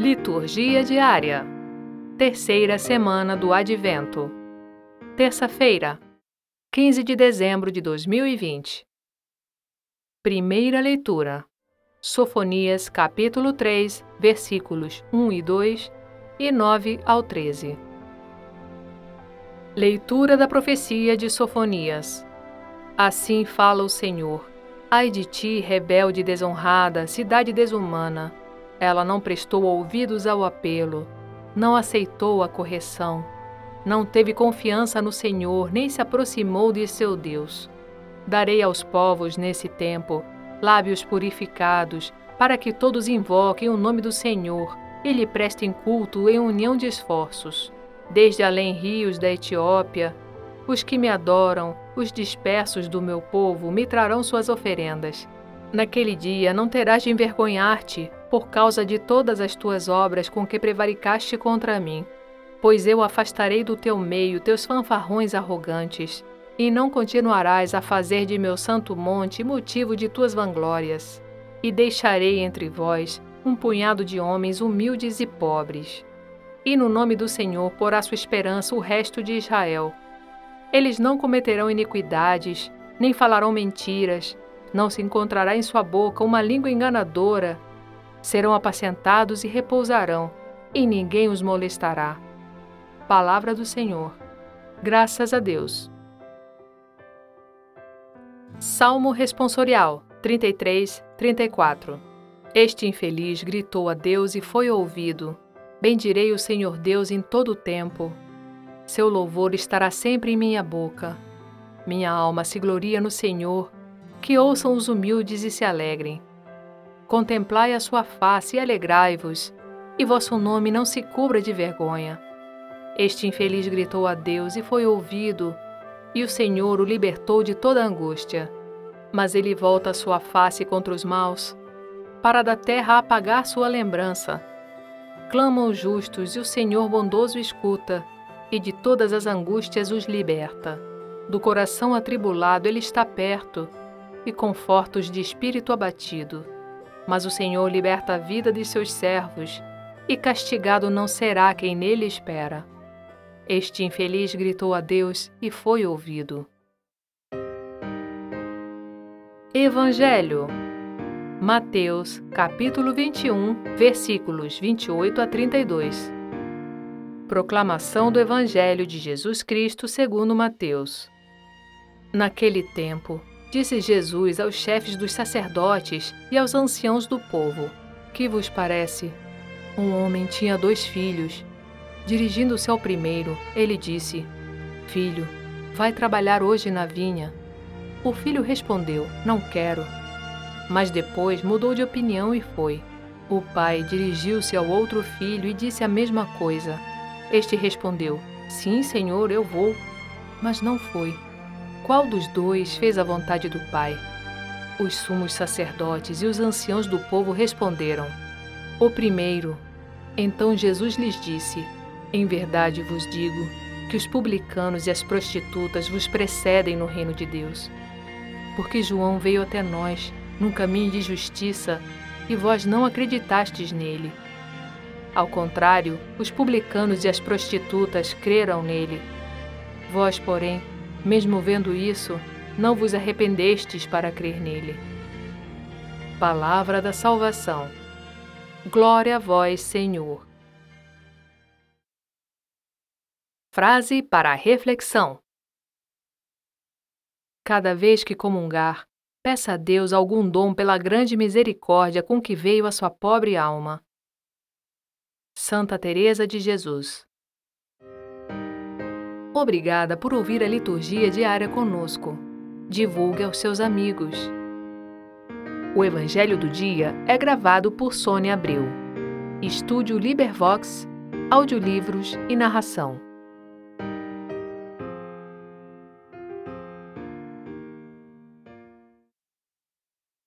Liturgia diária. Terceira semana do Advento. Terça-feira, 15 de dezembro de 2020. Primeira leitura. Sofonias, capítulo 3, versículos 1 e 2 e 9 ao 13. Leitura da profecia de Sofonias. Assim fala o Senhor: Ai de ti, rebelde desonrada, cidade desumana ela não prestou ouvidos ao apelo, não aceitou a correção, não teve confiança no Senhor, nem se aproximou de seu Deus. Darei aos povos nesse tempo lábios purificados, para que todos invoquem o nome do Senhor e lhe prestem culto em união de esforços. Desde além rios da Etiópia, os que me adoram, os dispersos do meu povo, me trarão suas oferendas. Naquele dia não terás de envergonhar-te por causa de todas as tuas obras com que prevaricaste contra mim. Pois eu afastarei do teu meio teus fanfarrões arrogantes, e não continuarás a fazer de meu santo monte motivo de tuas vanglórias. E deixarei entre vós um punhado de homens humildes e pobres. E no nome do Senhor porá sua esperança o resto de Israel. Eles não cometerão iniquidades, nem falarão mentiras, não se encontrará em sua boca uma língua enganadora. Serão apacentados e repousarão, e ninguém os molestará. Palavra do Senhor. Graças a Deus. Salmo Responsorial 33, 34 Este infeliz gritou a Deus e foi ouvido. Bendirei o Senhor Deus em todo o tempo. Seu louvor estará sempre em minha boca. Minha alma se gloria no Senhor que ouçam os humildes e se alegrem. Contemplai a sua face e alegrai-vos, e vosso nome não se cubra de vergonha. Este infeliz gritou a Deus e foi ouvido, e o Senhor o libertou de toda angústia. Mas ele volta a sua face contra os maus, para da terra apagar sua lembrança. Clamam os justos, e o Senhor bondoso escuta, e de todas as angústias os liberta. Do coração atribulado ele está perto, e conforta os de espírito abatido. Mas o Senhor liberta a vida de seus servos, e castigado não será quem nele espera. Este infeliz gritou a Deus e foi ouvido. Evangelho Mateus, capítulo 21, versículos 28 a 32. Proclamação do Evangelho de Jesus Cristo segundo Mateus. Naquele tempo, Disse Jesus aos chefes dos sacerdotes e aos anciãos do povo: Que vos parece? Um homem tinha dois filhos. Dirigindo-se ao primeiro, ele disse: Filho, vai trabalhar hoje na vinha. O filho respondeu: Não quero. Mas depois mudou de opinião e foi. O pai dirigiu-se ao outro filho e disse a mesma coisa. Este respondeu: Sim, senhor, eu vou. Mas não foi. Qual dos dois fez a vontade do Pai? Os sumos sacerdotes e os anciãos do povo responderam: O primeiro. Então Jesus lhes disse: Em verdade vos digo que os publicanos e as prostitutas vos precedem no reino de Deus. Porque João veio até nós num caminho de justiça e vós não acreditastes nele. Ao contrário, os publicanos e as prostitutas creram nele. Vós, porém, mesmo vendo isso, não vos arrependestes para crer nele. Palavra da salvação. Glória a vós, Senhor. Frase para a reflexão: Cada vez que comungar, peça a Deus algum dom pela grande misericórdia com que veio a sua pobre alma. Santa Teresa de Jesus Obrigada por ouvir a liturgia diária conosco. Divulgue aos seus amigos. O Evangelho do Dia é gravado por Sônia Abreu. Estúdio Libervox, audiolivros e narração.